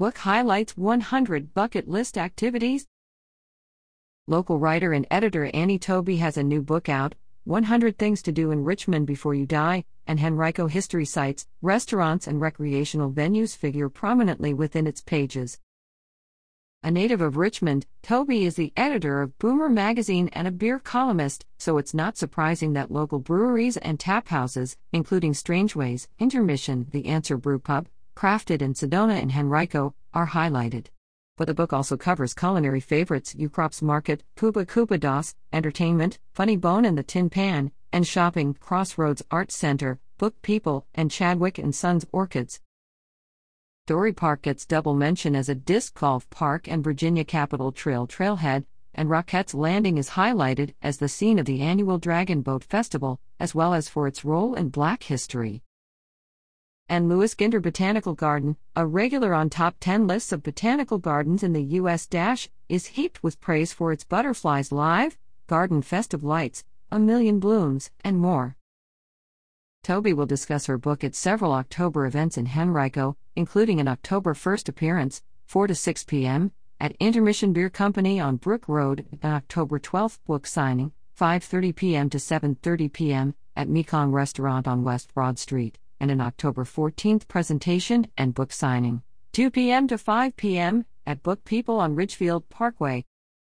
Book highlights 100 bucket list activities. Local writer and editor Annie Tobey has a new book out 100 Things to Do in Richmond Before You Die, and Henrico history sites, restaurants, and recreational venues figure prominently within its pages. A native of Richmond, Tobey is the editor of Boomer magazine and a beer columnist, so it's not surprising that local breweries and tap houses, including Strangeways, Intermission, The Answer Brew Pub, Crafted in Sedona and Henrico, are highlighted. But the book also covers culinary favorites Ukrop's Market, Kuba Kuba Dos, entertainment, Funny Bone and the Tin Pan, and shopping, Crossroads Arts Center, Book People, and Chadwick and Sons Orchids. Dorey Park gets double mention as a disc golf park and Virginia Capitol Trail trailhead, and Rocketts Landing is highlighted as the scene of the annual Dragon Boat Festival, as well as for its role in Black history. And Lewis Ginter Botanical Garden, a regular on top 10 lists of botanical gardens in the U.S. Dash, is heaped with praise for its Butterflies Live, Garden Festive Lights, A Million Blooms, and more. Tobey will discuss her book at several October events in Henrico, including an October 1st appearance, 4 to 6 p.m., at Intermission Beer Company on Brook Road, an October 12th book signing, 5:30 p.m. to 7:30 p.m. at Mekong Restaurant on West Broad Street, and an October 14th presentation and book signing, 2 p.m. to 5 p.m. at Book People on Ridgefield Parkway,